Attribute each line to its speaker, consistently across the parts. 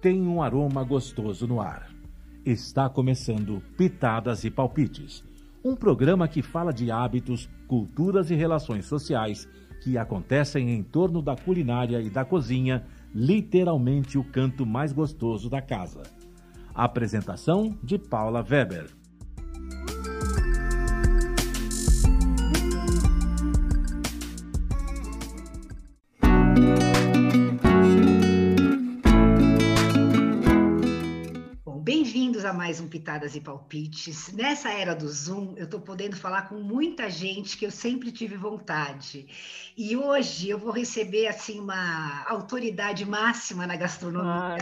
Speaker 1: tem um aroma gostoso no ar. Está começando Pitadas e Palpites, um programa que fala de hábitos, culturas e relações sociais que acontecem em torno da culinária e da cozinha, literalmente o canto mais gostoso da casa. Apresentação de Paula Weber.
Speaker 2: A mais um Pitadas e Palpites. Nessa era do Zoom, eu estou podendo falar com muita gente que eu sempre tive vontade. E hoje eu vou receber assim uma autoridade máxima na gastronomia.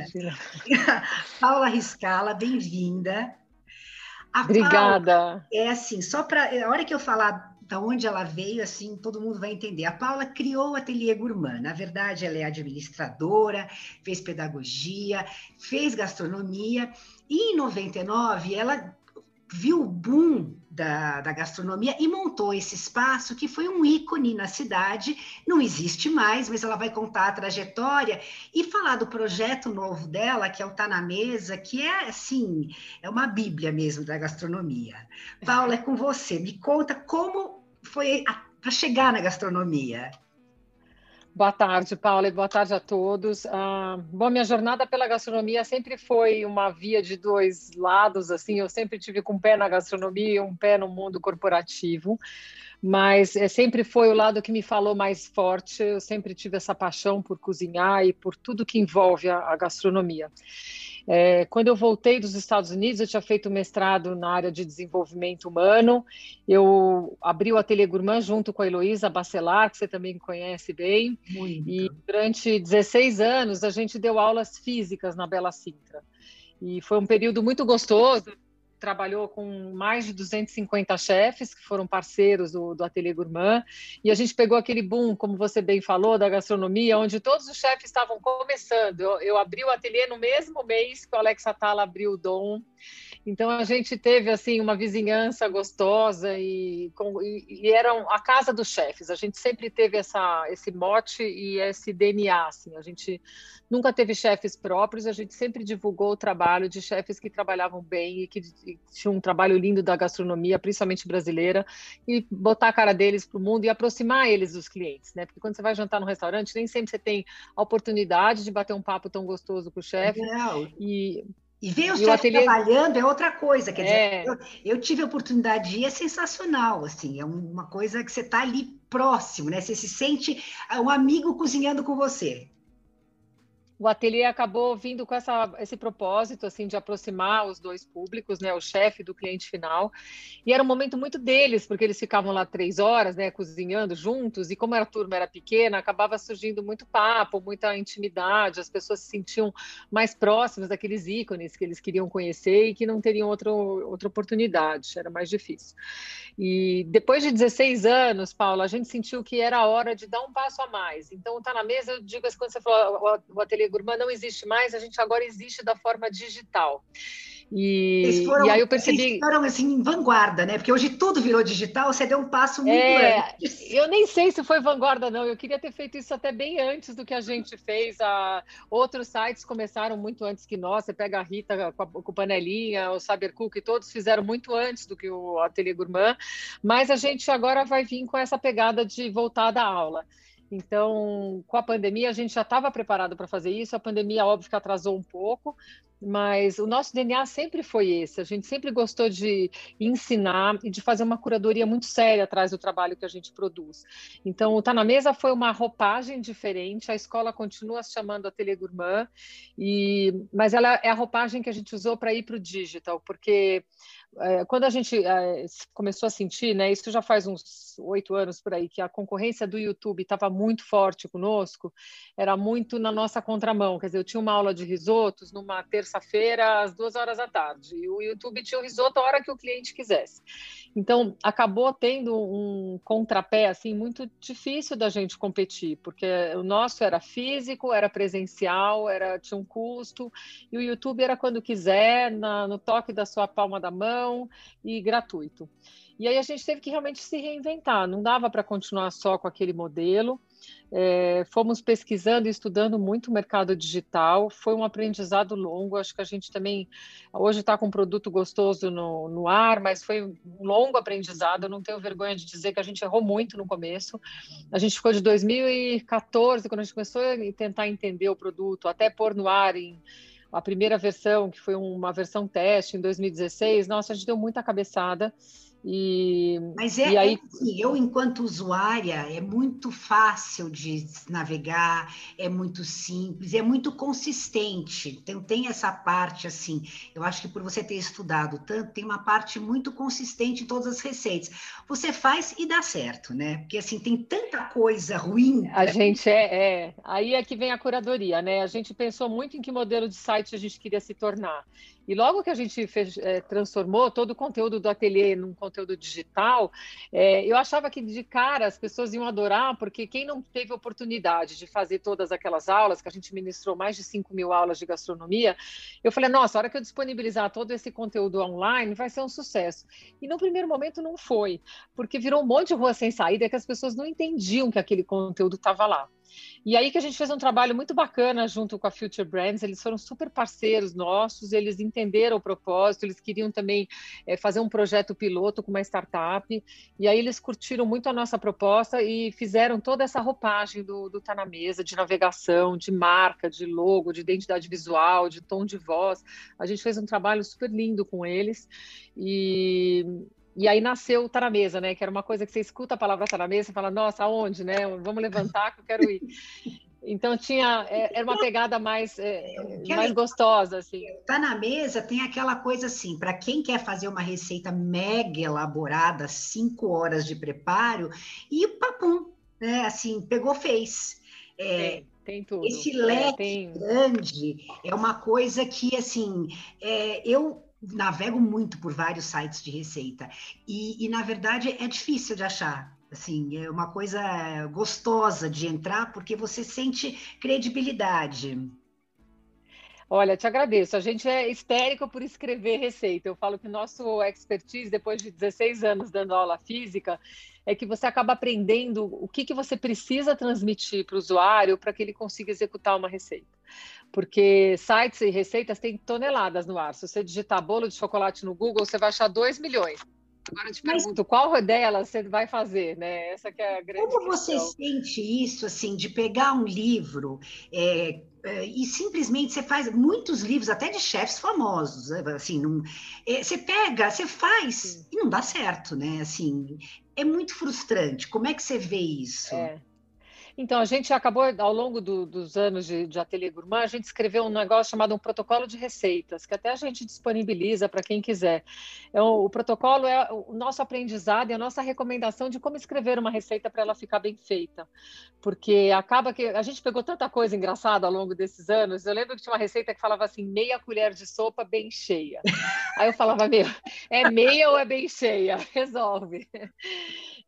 Speaker 2: Ah, Paula Riscala, bem-vinda.
Speaker 3: Obrigada.
Speaker 2: Paula, é assim, só para a hora que eu falar da onde ela veio, assim, todo mundo vai entender. A Paula criou o Ateliê Gourmand. Na verdade, ela é administradora, fez pedagogia, fez gastronomia e em 99, ela viu o boom da, da, gastronomia e montou esse espaço que foi um ícone na cidade. Não existe mais, mas ela vai contar a trajetória e falar do projeto novo dela, que é o Tá na Mesa, que é assim, é uma bíblia mesmo da gastronomia. Paula, é com você. Me conta como foi para chegar na gastronomia.
Speaker 3: Boa tarde, Paula, e boa tarde a todos. Ah, bom, minha jornada pela gastronomia sempre foi uma via de dois lados, assim, eu sempre tive com um pé na gastronomia e um pé no mundo corporativo, mas é, sempre foi o lado que me falou mais forte, eu sempre tive essa paixão por cozinhar e por tudo que envolve a, a gastronomia. É, quando eu voltei dos Estados Unidos, eu tinha feito mestrado na área de desenvolvimento humano. Eu abri o Ateliê Gourmand junto com a Heloísa Bacelar, que você também conhece bem. Muito. E durante 16 anos, a gente deu aulas físicas na Bela Sintra. E foi um período muito gostoso trabalhou com mais de 250 chefes que foram parceiros do, do Ateliê Gourmand, e a gente pegou aquele boom, como você bem falou, da gastronomia, onde todos os chefes estavam começando. Eu, eu abri o ateliê no mesmo mês que o Alex Atala abriu o Dom, então a gente teve assim uma vizinhança gostosa e, com, e, e era a casa dos chefes. A gente sempre teve essa, esse mote e esse DNA. Assim. A gente nunca teve chefes próprios. A gente sempre divulgou o trabalho de chefes que trabalhavam bem e que e tinham um trabalho lindo da gastronomia, principalmente brasileira, e botar a cara deles para o mundo e aproximar eles dos clientes, né? Porque quando você vai jantar no restaurante, nem sempre você tem a oportunidade de bater um papo tão gostoso com o chefe.
Speaker 2: E e ver o chefe ateliê... trabalhando é outra coisa, quer é. dizer, eu, eu, tive a oportunidade de ir, é sensacional, assim, é uma coisa que você está ali próximo, né? Você se sente um amigo cozinhando com você
Speaker 3: o ateliê acabou vindo com essa, esse propósito assim de aproximar os dois públicos, né, o chefe do cliente final. E era um momento muito deles, porque eles ficavam lá três horas, né, cozinhando juntos. E como a turma era pequena, acabava surgindo muito papo, muita intimidade. As pessoas se sentiam mais próximas daqueles ícones que eles queriam conhecer e que não teriam outro, outra oportunidade. Era mais difícil. E depois de 16 anos, Paula, a gente sentiu que era a hora de dar um passo a mais. Então, tá na mesa, eu digo assim, quando você falou o ateliê Gourmand não existe mais, a gente agora existe da forma digital. E,
Speaker 2: foram,
Speaker 3: e
Speaker 2: aí eu percebi. Eles foram assim em vanguarda, né? Porque hoje tudo virou digital, você deu um passo muito é,
Speaker 3: grande. Eu nem sei se foi vanguarda, não. Eu queria ter feito isso até bem antes do que a gente fez. A... Outros sites começaram muito antes que nós. Você pega a Rita com, a, com Panelinha, o Saber Cook, todos fizeram muito antes do que o Ateliê Gourmand. Mas a gente agora vai vir com essa pegada de voltar da aula. Então, com a pandemia, a gente já estava preparado para fazer isso. A pandemia, óbvio, que atrasou um pouco, mas o nosso DNA sempre foi esse. A gente sempre gostou de ensinar e de fazer uma curadoria muito séria atrás do trabalho que a gente produz. Então, o Tá na Mesa foi uma roupagem diferente. A escola continua se chamando Ateliê Gourmand, e, mas ela é a roupagem que a gente usou para ir para o digital, porque é, quando a gente é, começou a sentir, né, isso já faz uns oito anos por aí, que a concorrência do YouTube estava muito forte conosco, era muito na nossa contramão. Quer dizer, eu tinha uma aula de risotos numa terça-feira, às duas horas da tarde, e o YouTube tinha o risoto a hora que o cliente quisesse. Então, acabou tendo um contrapé assim muito difícil da gente competir, porque o nosso era físico, era presencial, era tinha um custo, e o YouTube era quando quiser, na, no toque da sua palma da mão e gratuito. E aí a gente teve que realmente se reinventar, não dava para continuar só com aquele modelo. É, fomos pesquisando e estudando muito o mercado digital, foi um aprendizado longo. Acho que a gente também hoje está com um produto gostoso no, no ar, mas foi um longo aprendizado. Eu não tenho vergonha de dizer que a gente errou muito no começo. A gente ficou de 2014, quando a gente começou a tentar entender o produto, até pôr no ar em a primeira versão, que foi uma versão teste em 2016, nossa, a gente deu muita cabeçada. E,
Speaker 2: Mas é,
Speaker 3: e aí...
Speaker 2: é assim, eu, enquanto usuária, é muito fácil de navegar, é muito simples, é muito consistente. Então, tem essa parte, assim, eu acho que por você ter estudado tanto, tem uma parte muito consistente em todas as receitas. Você faz e dá certo, né? Porque, assim, tem tanta coisa ruim.
Speaker 3: A gente é, é. Aí é que vem a curadoria, né? A gente pensou muito em que modelo de site a gente queria se tornar. E logo que a gente fez, é, transformou todo o conteúdo do ateliê num conteúdo digital, é, eu achava que de cara as pessoas iam adorar, porque quem não teve oportunidade de fazer todas aquelas aulas, que a gente ministrou mais de 5 mil aulas de gastronomia, eu falei, nossa, a hora que eu disponibilizar todo esse conteúdo online, vai ser um sucesso. E no primeiro momento não foi, porque virou um monte de rua sem saída que as pessoas não entendiam que aquele conteúdo estava lá. E aí que a gente fez um trabalho muito bacana junto com a Future Brands, eles foram super parceiros nossos, eles entenderam o propósito, eles queriam também é, fazer um projeto piloto com uma startup, e aí eles curtiram muito a nossa proposta e fizeram toda essa roupagem do, do Tá na Mesa, de navegação, de marca, de logo, de identidade visual, de tom de voz. A gente fez um trabalho super lindo com eles, e, e aí nasceu o Tá na Mesa, né? Que era uma coisa que você escuta a palavra Tá na Mesa e fala, nossa, aonde, né? Vamos levantar que eu quero ir. Então tinha é, era uma pegada mais é, mais gostosa assim.
Speaker 2: Tá na mesa tem aquela coisa assim para quem quer fazer uma receita mega elaborada, cinco horas de preparo e papum, né? Assim pegou fez.
Speaker 3: É, tem, tem tudo.
Speaker 2: Esse leque é, tem... grande é uma coisa que assim é, eu navego muito por vários sites de receita e, e, na verdade é difícil de achar. Assim, é uma coisa gostosa de entrar porque você sente credibilidade.
Speaker 3: Olha, te agradeço. A gente é histérico por escrever receita. Eu falo que nosso expertise, depois de 16 anos dando aula física, é que você acaba aprendendo o que, que você precisa transmitir para o usuário para que ele consiga executar uma receita. Porque sites e receitas têm toneladas no ar. Se você digitar bolo de chocolate no Google, você vai achar 2 milhões. Agora eu te Mas, pergunto, qual delas você vai fazer, né? Essa que é a grande
Speaker 2: Como
Speaker 3: questão.
Speaker 2: você sente isso, assim, de pegar um livro é, é, e simplesmente você faz muitos livros, até de chefes famosos, assim, não, é, você pega, você faz Sim. e não dá certo, né? Assim, é muito frustrante. Como é que você vê isso?
Speaker 3: É. Então, a gente acabou, ao longo do, dos anos de, de Ateliê Gourmand, a gente escreveu um negócio chamado um protocolo de receitas, que até a gente disponibiliza para quem quiser. É, o protocolo é o nosso aprendizado e a nossa recomendação de como escrever uma receita para ela ficar bem feita. Porque acaba que a gente pegou tanta coisa engraçada ao longo desses anos. Eu lembro que tinha uma receita que falava assim, meia colher de sopa bem cheia. Aí eu falava, meu, é meia ou é bem cheia? Resolve.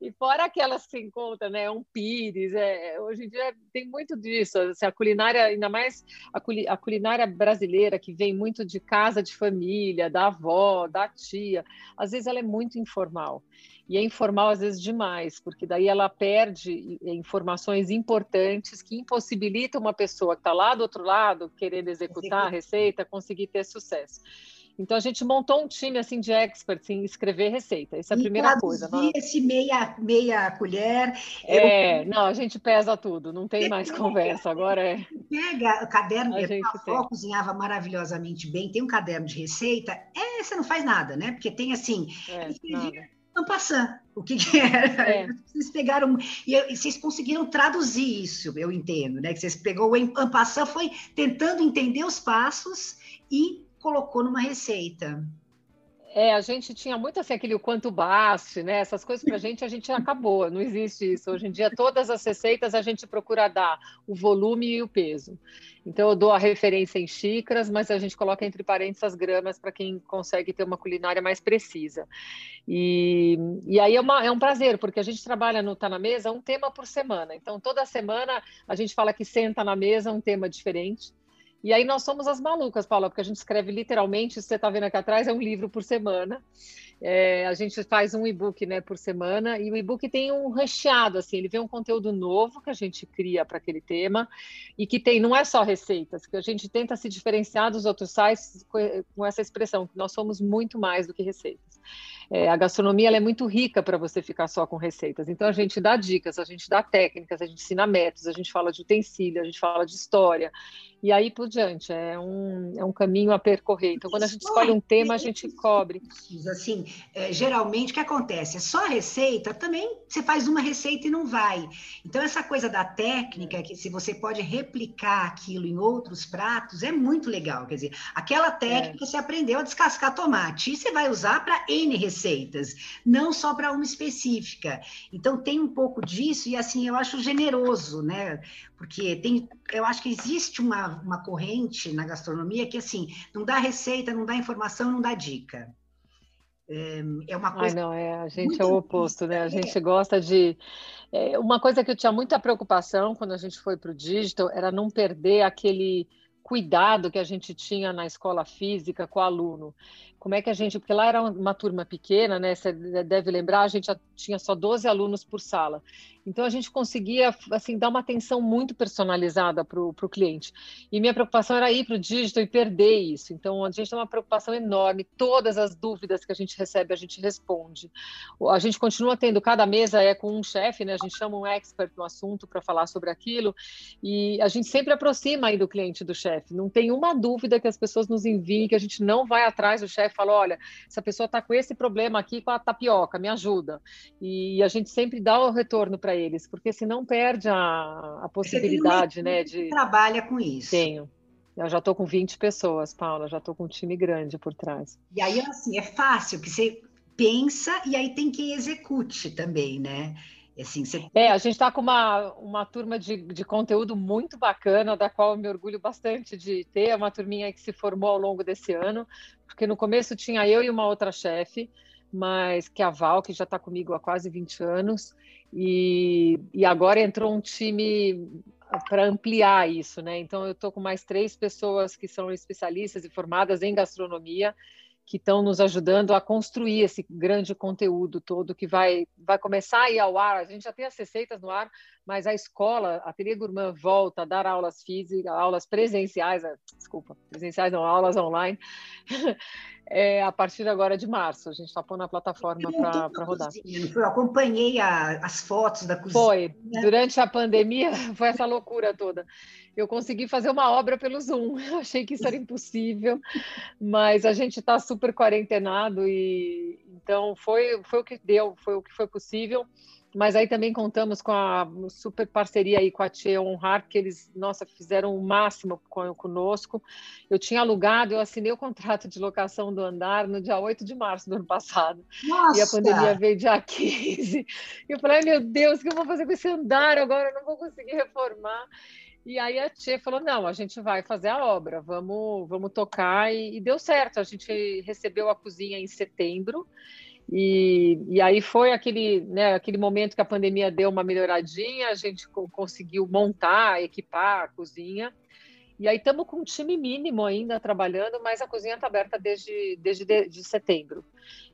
Speaker 3: E fora aquelas que se encontra, né? Um pires, é, hoje em dia tem muito disso. Assim, a culinária, ainda mais a, a, culinária brasileira, que vem muito de casa de família, da avó, da tia, às vezes ela é muito informal. E é informal às vezes demais, porque daí ela perde informações importantes que impossibilitam uma pessoa que está lá do outro lado, querendo executar a receita, conseguir ter sucesso. Então a gente montou um time assim de experts em escrever receita. Essa é a e primeira coisa.
Speaker 2: Não? esse meia meia colher.
Speaker 3: É, eu... não, a gente pesa tudo, não tem mais conversa. Agora é.
Speaker 2: Pega o caderno, a, avó cozinhava maravilhosamente bem. Tem um caderno de receita. É, você não faz nada, né? Porque tem assim. É, passando. O que, que era? É. Vocês pegaram e, vocês conseguiram traduzir isso, eu entendo, né? Que vocês pegou o Ampassan, foi tentando entender os passos e colocou numa receita.
Speaker 3: É, a gente tinha muito assim aquele o quanto baste, né? Essas coisas para a gente, a gente acabou, não existe isso. Hoje em dia, todas as receitas a gente procura dar o volume e o peso. Então, eu dou a referência em xícaras, mas a gente coloca entre parênteses as gramas para quem consegue ter uma culinária mais precisa. E, e aí é, uma, é um prazer, porque a gente trabalha no Tá na Mesa um tema por semana. Então, toda semana a gente fala que senta na mesa um tema diferente. E aí nós somos as malucas, Paula, porque a gente escreve literalmente, você está vendo aqui atrás, é um livro por semana. É, a gente faz um e-book né, por semana e o e-book tem um recheado, assim, ele vem um conteúdo novo que a gente cria para aquele tema e que tem, não é só receitas, que a gente tenta se diferenciar dos outros sites com essa expressão, que nós somos muito mais do que receitas. É, a gastronomia é muito rica para você ficar só com receitas. Então a gente dá dicas, a gente dá técnicas, a gente ensina métodos, a gente fala de utensílio, a gente fala de história e aí por diante. É um, é um caminho a percorrer. Então quando a gente escolhe um tema, a gente cobre.
Speaker 2: Assim, é, geralmente o que acontece? É só receita, também você faz uma receita e não vai. Então essa coisa da técnica, que se você pode replicar aquilo em outros pratos, é muito legal. Quer dizer, aquela técnica é. você aprendeu a descascar tomate e você vai usar para N receitas receitas, não só para uma específica. Então tem um pouco disso e assim eu acho generoso, né? Porque tem, eu acho que existe uma, uma corrente na gastronomia que assim não dá receita, não dá informação, não dá dica.
Speaker 3: É, é uma coisa. Ai, não, é, a gente é o oposto, né? A gente gosta de. É, uma coisa que eu tinha muita preocupação quando a gente foi para o digital era não perder aquele cuidado que a gente tinha na escola física com o aluno. Como é que a gente, porque lá era uma turma pequena, né? Você deve lembrar, a gente tinha só 12 alunos por sala. Então a gente conseguia assim dar uma atenção muito personalizada para o cliente. E minha preocupação era ir para o digital e perder isso. Então a gente tem uma preocupação enorme. Todas as dúvidas que a gente recebe, a gente responde. A gente continua tendo, cada mesa é com um chefe, né? A gente chama um expert no assunto para falar sobre aquilo. E a gente sempre aproxima aí do cliente do chefe. Não tem uma dúvida que as pessoas nos enviem, que a gente não vai atrás do chefe e fala: olha, essa pessoa está com esse problema aqui com a tapioca, me ajuda. E a gente sempre dá o retorno para eles, porque senão perde a, a possibilidade, né? De
Speaker 2: trabalha com isso.
Speaker 3: Tenho. Eu já estou com 20 pessoas, Paula, já estou com um time grande por trás.
Speaker 2: E aí, assim, é fácil, que você pensa e aí tem quem execute também, né?
Speaker 3: Assim, você... É, a gente está com uma, uma turma de, de conteúdo muito bacana, da qual eu me orgulho bastante de ter. É uma turminha que se formou ao longo desse ano, porque no começo tinha eu e uma outra chefe, mas que é a Val, que já está comigo há quase 20 anos, e, e agora entrou um time para ampliar isso, né? Então eu estou com mais três pessoas que são especialistas e formadas em gastronomia que estão nos ajudando a construir esse grande conteúdo todo que vai, vai começar a ir ao ar. A gente já tem as receitas no ar, mas a escola, a Ateliê Gourmand volta a dar aulas físicas, aulas presenciais, eh, desculpa, presenciais não, aulas online, é, a partir agora de março. A gente está pondo a plataforma para rodar.
Speaker 2: Eu acompanhei a, as fotos da cozinha.
Speaker 3: Foi. Durante a pandemia, foi essa loucura toda. Eu consegui fazer uma obra pelo Zoom. Eu achei que isso era impossível, mas a gente está super quarentenado e então foi, foi o que deu, foi o que foi possível mas aí também contamos com a super parceria aí com a Tia Honrar, que eles, nossa, fizeram o máximo conosco. Eu tinha alugado, eu assinei o contrato de locação do andar no dia 8 de março do ano passado. Nossa. E a pandemia veio dia 15. Eu falei, meu Deus, o que eu vou fazer com esse andar agora? Eu não vou conseguir reformar. E aí a Tia falou: não, a gente vai fazer a obra, vamos, vamos tocar. E, e deu certo. A gente recebeu a cozinha em setembro e, e aí foi aquele, né, aquele momento que a pandemia deu uma melhoradinha, a gente conseguiu montar, equipar a cozinha. E aí estamos com um time mínimo ainda trabalhando, mas a cozinha está aberta desde, desde de, de setembro.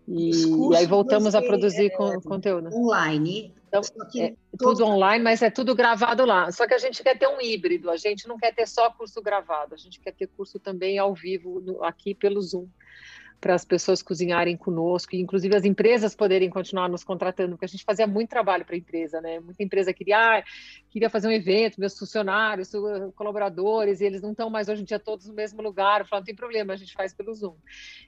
Speaker 3: E, e, aí voltamos a produzir é, conteúdo.
Speaker 2: Online. Então,
Speaker 3: é, tudo online, mas é tudo gravado lá. Só que a gente quer ter um híbrido, a gente não quer ter só curso gravado, a gente quer ter curso também ao vivo no, aqui pelo Zoom para as pessoas cozinharem conosco, e inclusive as empresas poderem continuar nos contratando, porque a gente fazia muito trabalho para a empresa, né? Muita empresa queria, ah, queria fazer um evento, meus funcionários, colaboradores, e eles não estão mais hoje em dia todos no mesmo lugar. Eu falo, não tem problema, a gente faz pelo Zoom.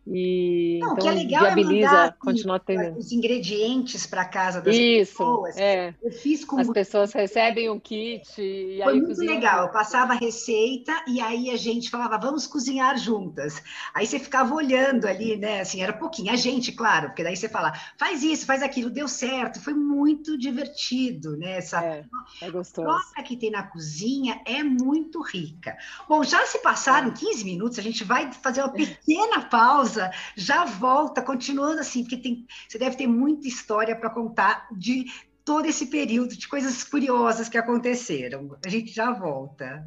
Speaker 3: E
Speaker 2: não, então, que é legal viabiliza é continuar tendo. Os ingredientes para casa das
Speaker 3: Isso,
Speaker 2: pessoas.
Speaker 3: É. Eu fiz com As pessoas recebem um kit. E
Speaker 2: Foi
Speaker 3: aí
Speaker 2: muito legal. Eu passava a receita e aí a gente falava, vamos cozinhar juntas. Aí você ficava olhando ali ali, né? Assim, era pouquinho. A gente, claro, porque daí você fala, faz isso, faz aquilo, deu certo. Foi muito divertido, né? Essa
Speaker 3: é, é gostoso.
Speaker 2: Troca que tem na cozinha é muito rica. Bom, já se passaram 15 é. minutos, a gente vai fazer uma pequena pausa, já volta, continuando assim, porque tem, você deve ter muita história para contar de todo esse período de coisas curiosas que aconteceram. A gente já volta.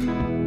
Speaker 4: into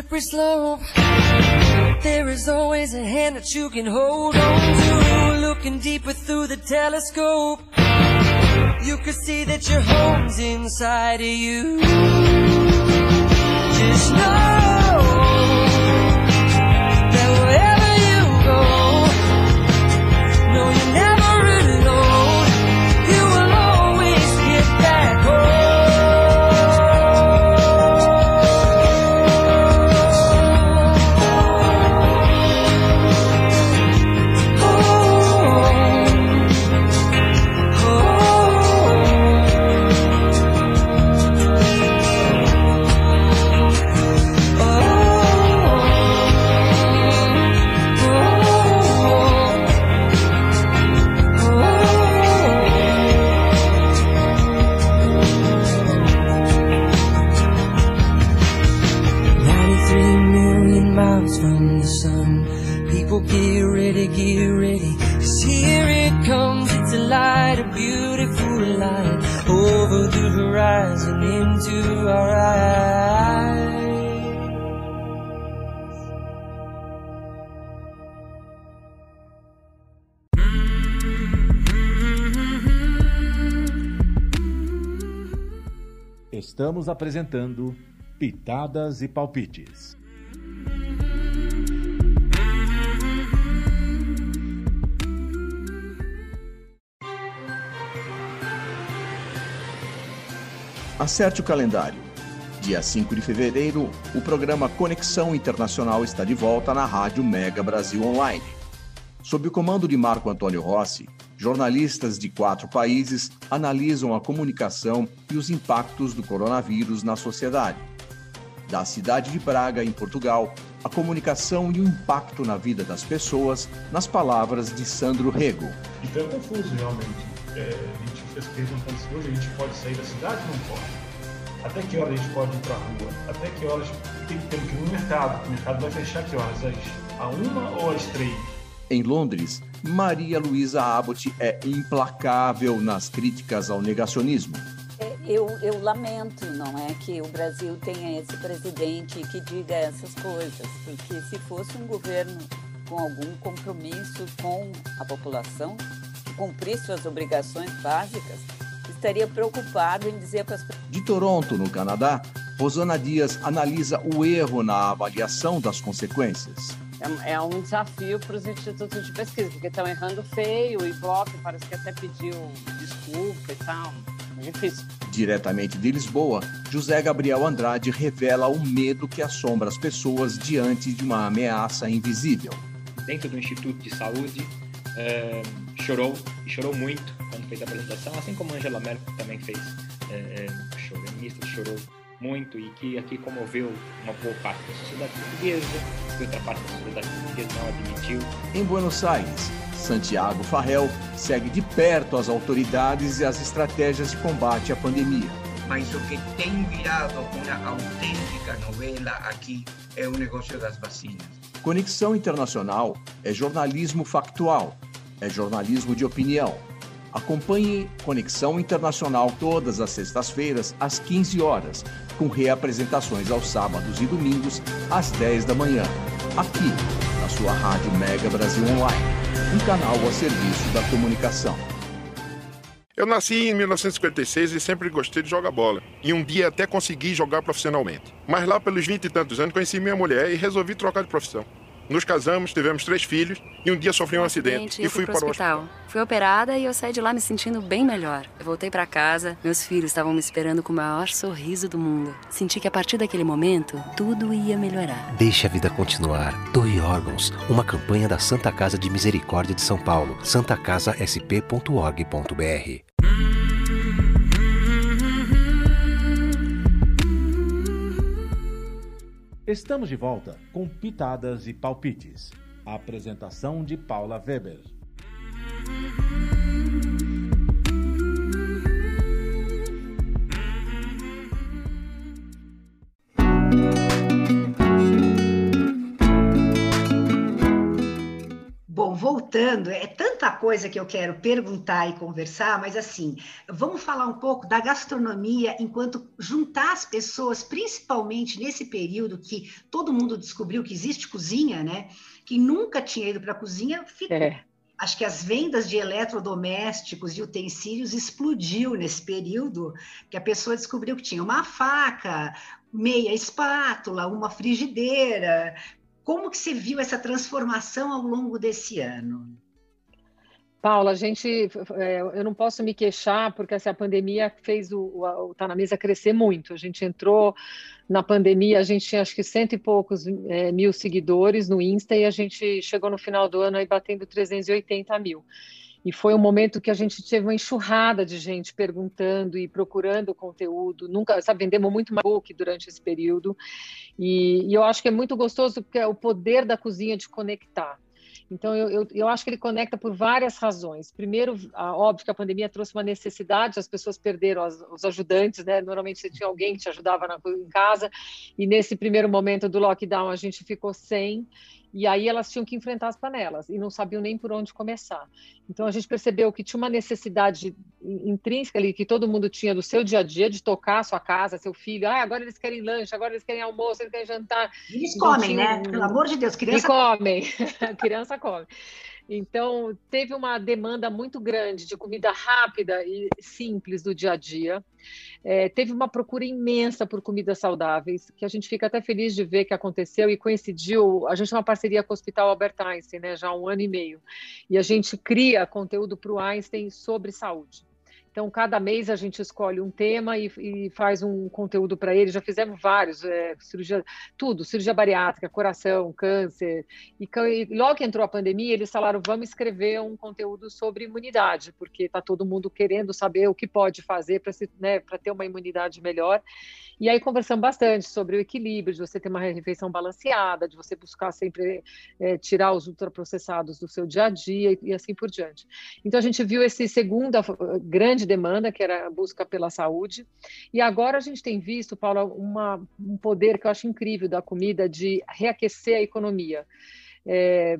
Speaker 4: slippery slope. There is always a hand that you can hold on to. Looking deeper through the telescope, you can see that your home's inside of you. Just know the sun. People get ready, get ready. Cause here it comes, it's a light, a beautiful light. Over the horizon into our eyes.
Speaker 1: Estamos apresentando Pitadas e Palpites.
Speaker 5: Acerte o calendário. Dia 5 de fevereiro, o programa Conexão Internacional está de volta na Rádio Mega Brasil Online. Sob o comando de Marco Antônio Rossi, jornalistas de quatro países analisam a comunicação e os impactos do coronavírus na sociedade. Da cidade de Braga, em Portugal, a comunicação e o impacto na vida das pessoas, nas palavras de Sandro Rego.
Speaker 6: Então é confuso realmente. É, a gente fez perguntando se hoje a gente pode sair da cidade ou não pode. Até que horas a gente pode ir para a rua? Até que horas tem, tem que ir no mercado? O mercado vai fechar que horas? Às, a uma ou às três?
Speaker 5: Em Londres, Maria Luísa Abbott é implacável nas críticas ao negacionismo.
Speaker 7: É, Eu, eu lamento, não é, que o Brasil tenha esse presidente que diga essas coisas, porque se fosse um governo com algum compromisso com a população, que cumprisse suas obrigações básicas, estaria preocupado em dizer para as pessoas
Speaker 5: De Toronto, no Canadá, Rosana Dias analisa o erro na avaliação das consequências.
Speaker 3: É, é um desafio para os institutos de pesquisa, porque estão errando feio, o Ibope parece que até pediu desculpa e tal. É difícil.
Speaker 5: Diretamente de Lisboa, José Gabriel Andrade revela o medo que assombra as pessoas diante de uma ameaça invisível.
Speaker 8: dentro do Instituto de Saúde, eh, chorou, e chorou muito quando fez a apresentação, assim como Angela Merkel também fez, eh, eh, chorou, a ministra chorou muito e que aqui comoveu uma boa parte da sociedade portuguesa, que outra parte da sociedade portuguesa não admitiu.
Speaker 5: Em Buenos Aires, Santiago Farrell segue de perto as autoridades e as estratégias de combate à pandemia.
Speaker 9: Mas o que tem virado uma autêntica novela aqui é o negócio das vacinas.
Speaker 5: Conexão Internacional é jornalismo factual, é jornalismo de opinião. Acompanhe Conexão Internacional todas as sextas-feiras, às 15 horas, com reapresentações aos sábados e domingos, às 10 da manhã, aqui na sua Rádio Mega Brasil Online, um canal a serviço da comunicação.
Speaker 10: Eu nasci em 1956 e sempre gostei de jogar bola. E um dia até consegui jogar profissionalmente. Mas lá pelos 20 e tantos anos conheci minha mulher e resolvi trocar de profissão. Nos casamos, tivemos três filhos e um dia sofri um acidente
Speaker 11: e fui para o hospital. Fui operada e eu saí de lá me sentindo bem melhor. Eu voltei para casa, meus filhos estavam me esperando com o maior sorriso do mundo. Senti que a partir daquele momento, tudo ia melhorar.
Speaker 12: Deixe a vida continuar. Doe órgãos. Uma campanha da Santa Casa de Misericórdia de São Paulo. santacasasp.org.br
Speaker 1: Estamos de volta com Pitadas e Palpites. A apresentação de Paula Weber.
Speaker 2: Voltando, é tanta coisa que eu quero perguntar e conversar, mas assim, vamos falar um pouco da gastronomia enquanto juntar as pessoas, principalmente nesse período que todo mundo descobriu que existe cozinha, né? Que nunca tinha ido para a cozinha, ficou. É. Acho que as vendas de eletrodomésticos e utensílios explodiu nesse período, que a pessoa descobriu que tinha uma faca, meia espátula, uma frigideira, como que você viu essa transformação ao longo desse ano?
Speaker 3: Paula, a gente, é, eu não posso me queixar porque essa pandemia fez o, o, o Tá na Mesa crescer muito. A gente entrou na pandemia, a gente tinha acho que cento e poucos é, mil seguidores no Insta e a gente chegou no final do ano aí batendo 380 mil. E foi um momento que a gente teve uma enxurrada de gente perguntando e procurando conteúdo. Nunca, sabe, vendemos muito mais book durante esse período. E, e eu acho que é muito gostoso porque é o poder da cozinha de conectar. Então, eu, eu, eu, acho que ele conecta por várias razões. Primeiro, óbvio que a pandemia trouxe uma necessidade, as pessoas perderam as, os ajudantes, né? Normalmente você tinha alguém que te ajudava na, em casa, e nesse primeiro momento do lockdown a gente ficou sem, e aí elas tinham que enfrentar as panelas e não sabiam nem por onde começar. Então a gente percebeu que tinha uma necessidade intrínseca ali que todo mundo tinha do seu dia a dia de tocar a sua casa, seu filho. Ah, agora eles querem lanche, agora eles querem almoço, eles querem jantar.
Speaker 2: Eles comem, né? Pelo amor de Deus, criança.
Speaker 3: E comem, criança come. Então, teve uma demanda muito grande de comida rápida e simples do dia a dia. É, teve uma procura imensa por comidas saudáveis, que a gente fica até feliz de ver que aconteceu e coincidiu. A gente tem uma parceria com o Hospital Albert Einstein, né, já há um ano e meio, e a gente cria conteúdo para o Einstein sobre saúde. Então, cada mês a gente escolhe um tema e, e faz um conteúdo para ele. Já fizemos vários, é, cirurgia, tudo, cirurgia bariátrica, coração, câncer. E, e, logo que entrou a pandemia, eles falaram: vamos escrever um conteúdo sobre imunidade, porque está todo mundo querendo saber o que pode fazer para né, ter uma imunidade melhor. E aí conversamos bastante sobre o equilíbrio, de você ter uma refeição balanceada, de você buscar sempre é, tirar os ultraprocessados do seu dia a dia e, e assim por diante. Então, a gente viu esse segunda grande grande demanda, que era a busca pela saúde. E agora a gente tem visto, Paula, uma, um poder que eu acho incrível da comida de reaquecer a economia. É,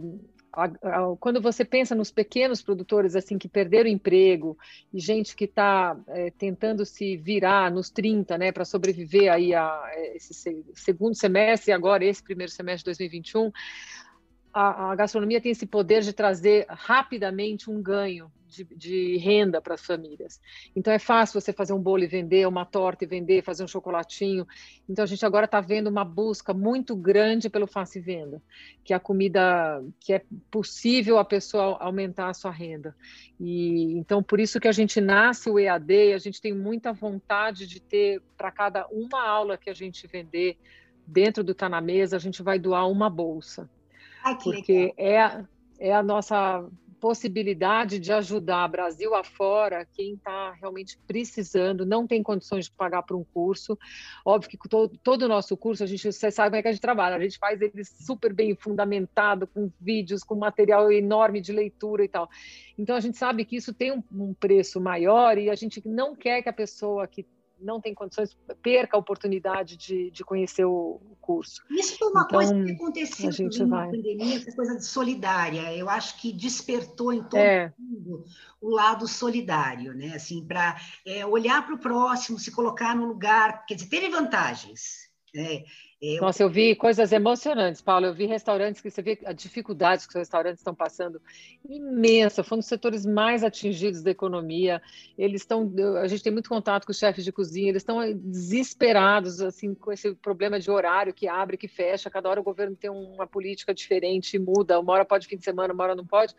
Speaker 3: a, a, quando você pensa nos pequenos produtores assim que perderam emprego e gente que está é, tentando se virar nos 30, né, para sobreviver aí a esse segundo semestre e agora esse primeiro semestre de 2021, a, a gastronomia tem esse poder de trazer rapidamente um ganho de, de renda para as famílias. Então é fácil você fazer um bolo e vender, uma torta e vender, fazer um chocolatinho. Então a gente agora está vendo uma busca muito grande pelo fácil venda, que é a comida que é possível a pessoa aumentar a sua renda. E então por isso que a gente nasce o EAD, a gente tem muita vontade de ter para cada uma aula que a gente vender dentro do Tá na Mesa, a gente vai doar uma bolsa.
Speaker 2: Ai,
Speaker 3: porque
Speaker 2: legal.
Speaker 3: é, é a nossa possibilidade de ajudar Brasil afora, quem está realmente precisando, não tem condições de pagar por um curso. Óbvio que todo, todo o nosso curso, a gente, você sabe como é que a gente trabalha, a gente faz ele super bem fundamentado, com vídeos, com material enorme de leitura e tal. Então, a gente sabe que isso tem um, um preço maior e a gente não quer que a pessoa que não tem condições, perca a oportunidade de, de conhecer o, curso.
Speaker 2: Isso foi uma então, coisa que aconteceu na pandemia, essa coisa de solidária. Eu acho que despertou em todo é. mundo o lado solidário, né? Assim, para é, olhar para o próximo, se colocar no lugar, quer dizer, teve vantagens. Né?
Speaker 3: Eu... Nossa, eu vi coisas emocionantes, Paulo. Eu vi restaurantes que você vê a dificuldade que os restaurantes estão passando imensa. Foi um dos setores mais atingidos da economia. Eles estão, a gente tem muito contato com os chefes de cozinha. Eles estão desesperados assim com esse problema de horário que abre, que fecha. Cada hora o governo tem uma política diferente, muda. Uma hora pode fim de semana, uma hora não pode.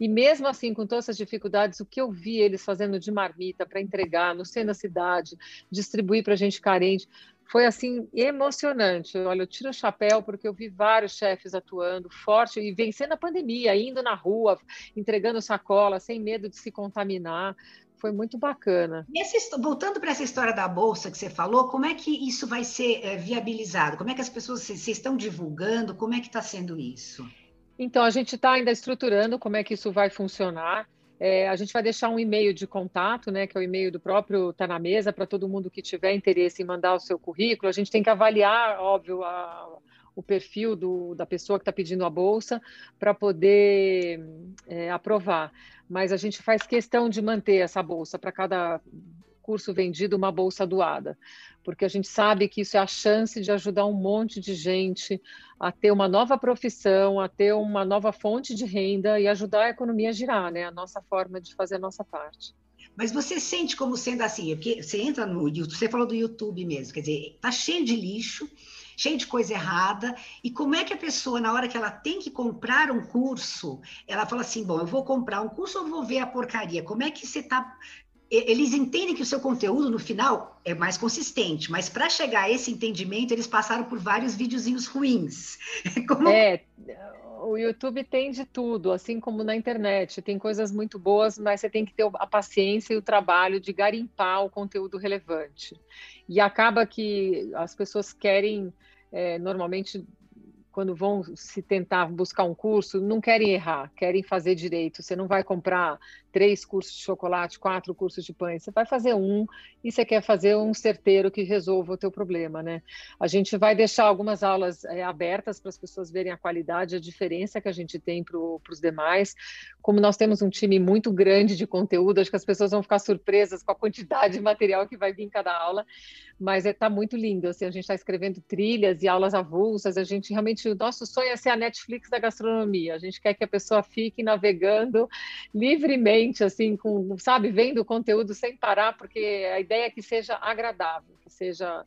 Speaker 3: E mesmo assim, com todas essas dificuldades, o que eu vi eles fazendo de marmita para entregar no centro da cidade, distribuir para gente carente foi assim emocionante. Olha, eu tiro o chapéu porque eu vi vários chefes atuando forte e vencendo a pandemia, indo na rua, entregando sacola, sem medo de se contaminar. Foi muito bacana.
Speaker 2: Essa, voltando para essa história da bolsa que você falou, como é que isso vai ser é, viabilizado? Como é que as pessoas se, estão divulgando? Como é que está sendo isso?
Speaker 3: Então, a gente está ainda estruturando como é que isso vai funcionar. É, a gente vai deixar um e-mail de contato, né, que é o e-mail do próprio Tá na Mesa, para todo mundo que tiver interesse em mandar o seu currículo. A gente tem que avaliar, óbvio, a, o perfil do, da pessoa que está pedindo a bolsa para poder é, aprovar. Mas a gente faz questão de manter essa bolsa para cada curso vendido, uma bolsa doada porque a gente sabe que isso é a chance de ajudar um monte de gente a ter uma nova profissão, a ter uma nova fonte de renda e ajudar a economia a girar, né? A nossa forma de fazer a nossa parte.
Speaker 2: Mas você sente como sendo assim, porque você entra no YouTube, você falou do YouTube mesmo, quer dizer, tá cheio de lixo, cheio de coisa errada, e como é que a pessoa, na hora que ela tem que comprar um curso, ela fala assim, bom, eu vou comprar um curso ou vou ver a porcaria? Como é que você está eles entendem que o seu conteúdo no final é mais consistente, mas para chegar a esse entendimento, eles passaram por vários videozinhos ruins.
Speaker 3: Como... É, o YouTube tem de tudo, assim como na internet. Tem coisas muito boas, mas você tem que ter a paciência e o trabalho de garimpar o conteúdo relevante. E acaba que as pessoas querem, é, normalmente, quando vão se tentar buscar um curso, não querem errar, querem fazer direito. Você não vai comprar três cursos de chocolate, quatro cursos de pães. Você vai fazer um e você quer fazer um certeiro que resolva o teu problema, né? A gente vai deixar algumas aulas é, abertas para as pessoas verem a qualidade, a diferença que a gente tem para os demais. Como nós temos um time muito grande de conteúdo, acho que as pessoas vão ficar surpresas com a quantidade de material que vai vir em cada aula. Mas está é, tá muito lindo, assim, a gente está escrevendo trilhas e aulas avulsas. A gente realmente, o nosso sonho é ser a Netflix da gastronomia. A gente quer que a pessoa fique navegando livremente assim, com, sabe, vendo o conteúdo sem parar, porque a ideia é que seja agradável, que seja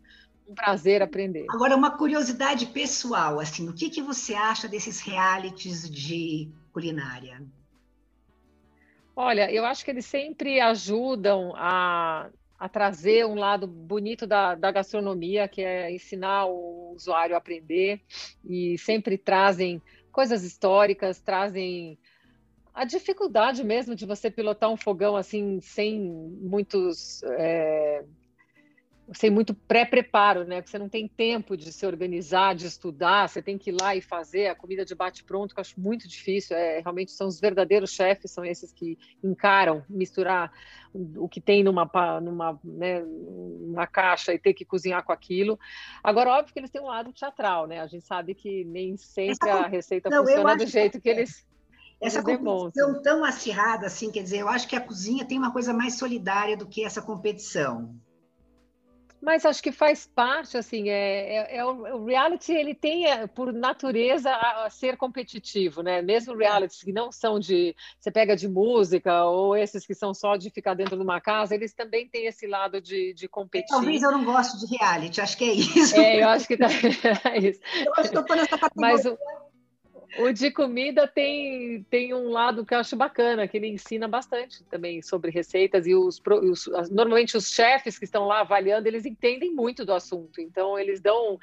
Speaker 3: um prazer aprender.
Speaker 2: Agora, uma curiosidade pessoal, assim, o que, que você acha desses realities de culinária?
Speaker 3: Olha, eu acho que eles sempre ajudam a, a trazer um lado bonito da, da gastronomia, que é ensinar o usuário a aprender, e sempre trazem coisas históricas, trazem a dificuldade mesmo de você pilotar um fogão assim sem muitos é, sem muito pré-preparo, né? Porque você não tem tempo de se organizar, de estudar, você tem que ir lá e fazer a comida de bate-pronto, que eu acho muito difícil. É, realmente são os verdadeiros chefes, são esses que encaram misturar o que tem numa, numa, né, numa caixa e ter que cozinhar com aquilo. Agora, óbvio que eles têm um lado teatral, né? A gente sabe que nem sempre a receita não, funciona do jeito que, que eles
Speaker 2: essa competição tão acirrada, assim, quer dizer, eu acho que a cozinha tem uma coisa mais solidária do que essa competição.
Speaker 3: Mas acho que faz parte, assim, é, é, é o, reality ele tem é, por natureza a, a, ser competitivo, né? Mesmo realities que não são de você pega de música ou esses que são só de ficar dentro de uma casa, eles também têm esse lado de, de competir.
Speaker 2: Talvez eu não gosto de reality, acho que é isso.
Speaker 3: É, eu acho que tá, é isso. Eu acho que eu estou nessa categoria. Mas o, o de comida tem, tem um lado que eu acho bacana, que ele ensina bastante também sobre receitas e os, os, normalmente os chefes que estão lá avaliando, eles entendem muito do assunto, então eles dão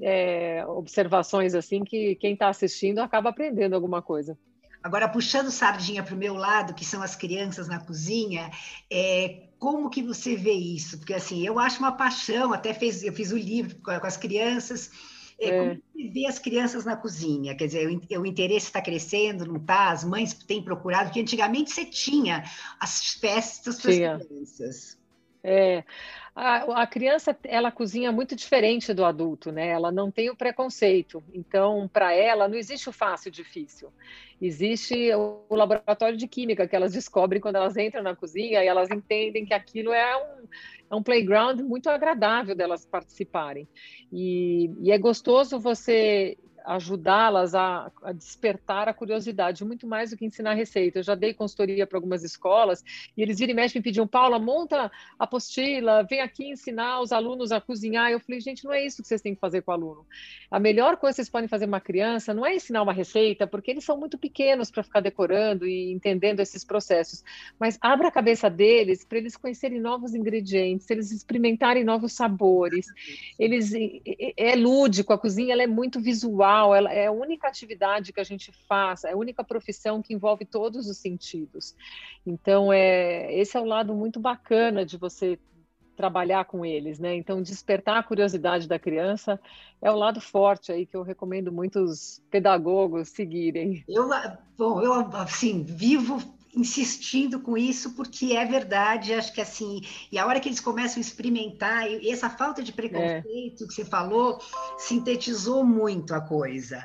Speaker 3: é, observações assim que quem está assistindo acaba aprendendo alguma coisa.
Speaker 2: Agora, puxando sardinha para o meu lado, que são as crianças na cozinha, é, como que você vê isso? Porque, assim, eu acho uma paixão, até fez, eu fiz o livro com, com as crianças, é, é. Como você vê as crianças na cozinha? Quer dizer, o, o interesse está crescendo, não está? As mães têm procurado, porque antigamente você tinha as festas para as crianças.
Speaker 3: É, a, a, criança ela cozinha muito diferente do adulto, né? Ela não tem o preconceito. Então, para ela não existe o fácil e difícil. Existe o, o, laboratório de química que elas descobrem quando elas entram na cozinha e elas entendem que aquilo é um, é um playground muito agradável delas participarem. E, e é gostoso você ajudá-las a, a, despertar a curiosidade, muito mais do que ensinar receita. Eu já dei consultoria para algumas escolas e eles viram e mexem me pediam, Paula, monta a apostila, vem aqui ensinar os alunos a cozinhar. Eu falei, gente, não é isso que vocês têm que fazer com o aluno. A melhor coisa que vocês podem fazer uma criança não é ensinar uma receita, porque eles são muito pequenos para ficar decorando e entendendo esses processos, mas abra a cabeça deles para eles conhecerem novos ingredientes, eles experimentarem novos sabores. Eles é, é lúdico, a cozinha ela é muito visual ela é a única atividade que a gente faz, é a única profissão que envolve todos os sentidos. Então, é, esse é o lado muito bacana de você trabalhar com eles, né? Então, despertar a curiosidade da criança é o lado forte aí que eu recomendo muitos pedagogos seguirem.
Speaker 2: Eu, bom, eu assim vivo insistindo com isso porque é verdade, acho que assim, e a hora que eles começam a experimentar, e essa falta de preconceito é. que você falou, sintetizou muito a coisa.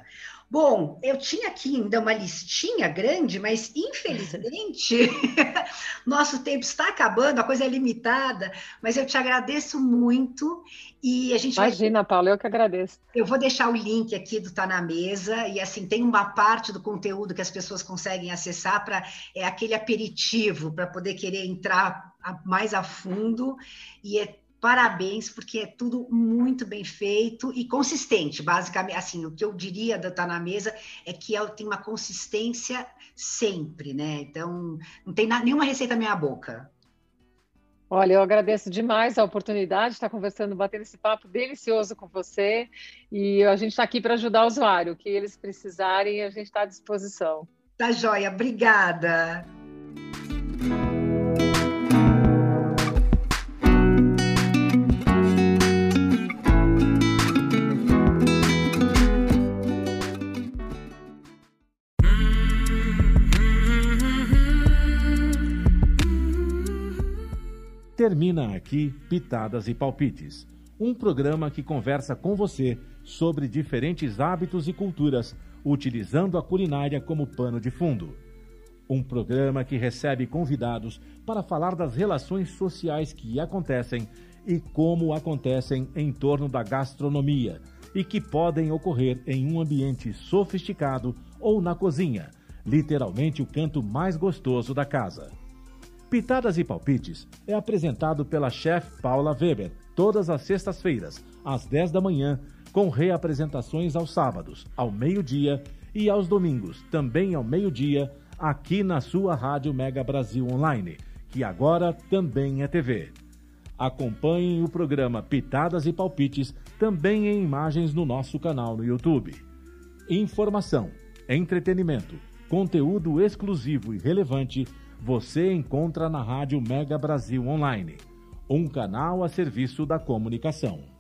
Speaker 2: Bom, eu tinha aqui ainda uma listinha grande, mas infelizmente nosso tempo está acabando, a coisa é limitada, mas eu te agradeço muito e a gente
Speaker 3: Imagina, vai... Paula, eu que agradeço.
Speaker 2: Eu vou deixar o link aqui do Tá na Mesa e assim tem uma parte do conteúdo que as pessoas conseguem acessar para é aquele aperitivo para poder querer entrar mais a fundo e é parabéns, porque é tudo muito bem feito e consistente. Basicamente, assim, o que eu diria da Tá na Mesa é que ela tem uma consistência sempre, né? Então, não tem nenhuma receita meia boca.
Speaker 3: Olha, eu agradeço demais a oportunidade de estar conversando, batendo esse papo delicioso com você. E a gente está aqui para ajudar o usuário. O que eles precisarem, a gente está à disposição.
Speaker 2: Tá joia, obrigada.
Speaker 1: Termina aqui Pitadas e Palpites, um programa que conversa com você sobre diferentes hábitos e culturas, utilizando a culinária como pano de fundo. Um programa que recebe convidados para falar das relações sociais que acontecem e como acontecem em torno da gastronomia e que podem ocorrer em um ambiente sofisticado ou na cozinha, literalmente o canto mais gostoso da casa. Pitadas e Palpites é apresentado pela chefe Paula Weber, todas as sextas-feiras, às 10 da manhã, com reapresentações aos sábados, ao meio-dia e aos domingos, também ao meio-dia, aqui na sua Rádio Mega Brasil Online, que agora também é TV. Acompanhem o programa Pitadas e Palpites também em imagens no nosso canal no YouTube. Informação, entretenimento, conteúdo exclusivo e relevante você encontra na Rádio Mega Brasil Online, um canal a serviço da comunicação.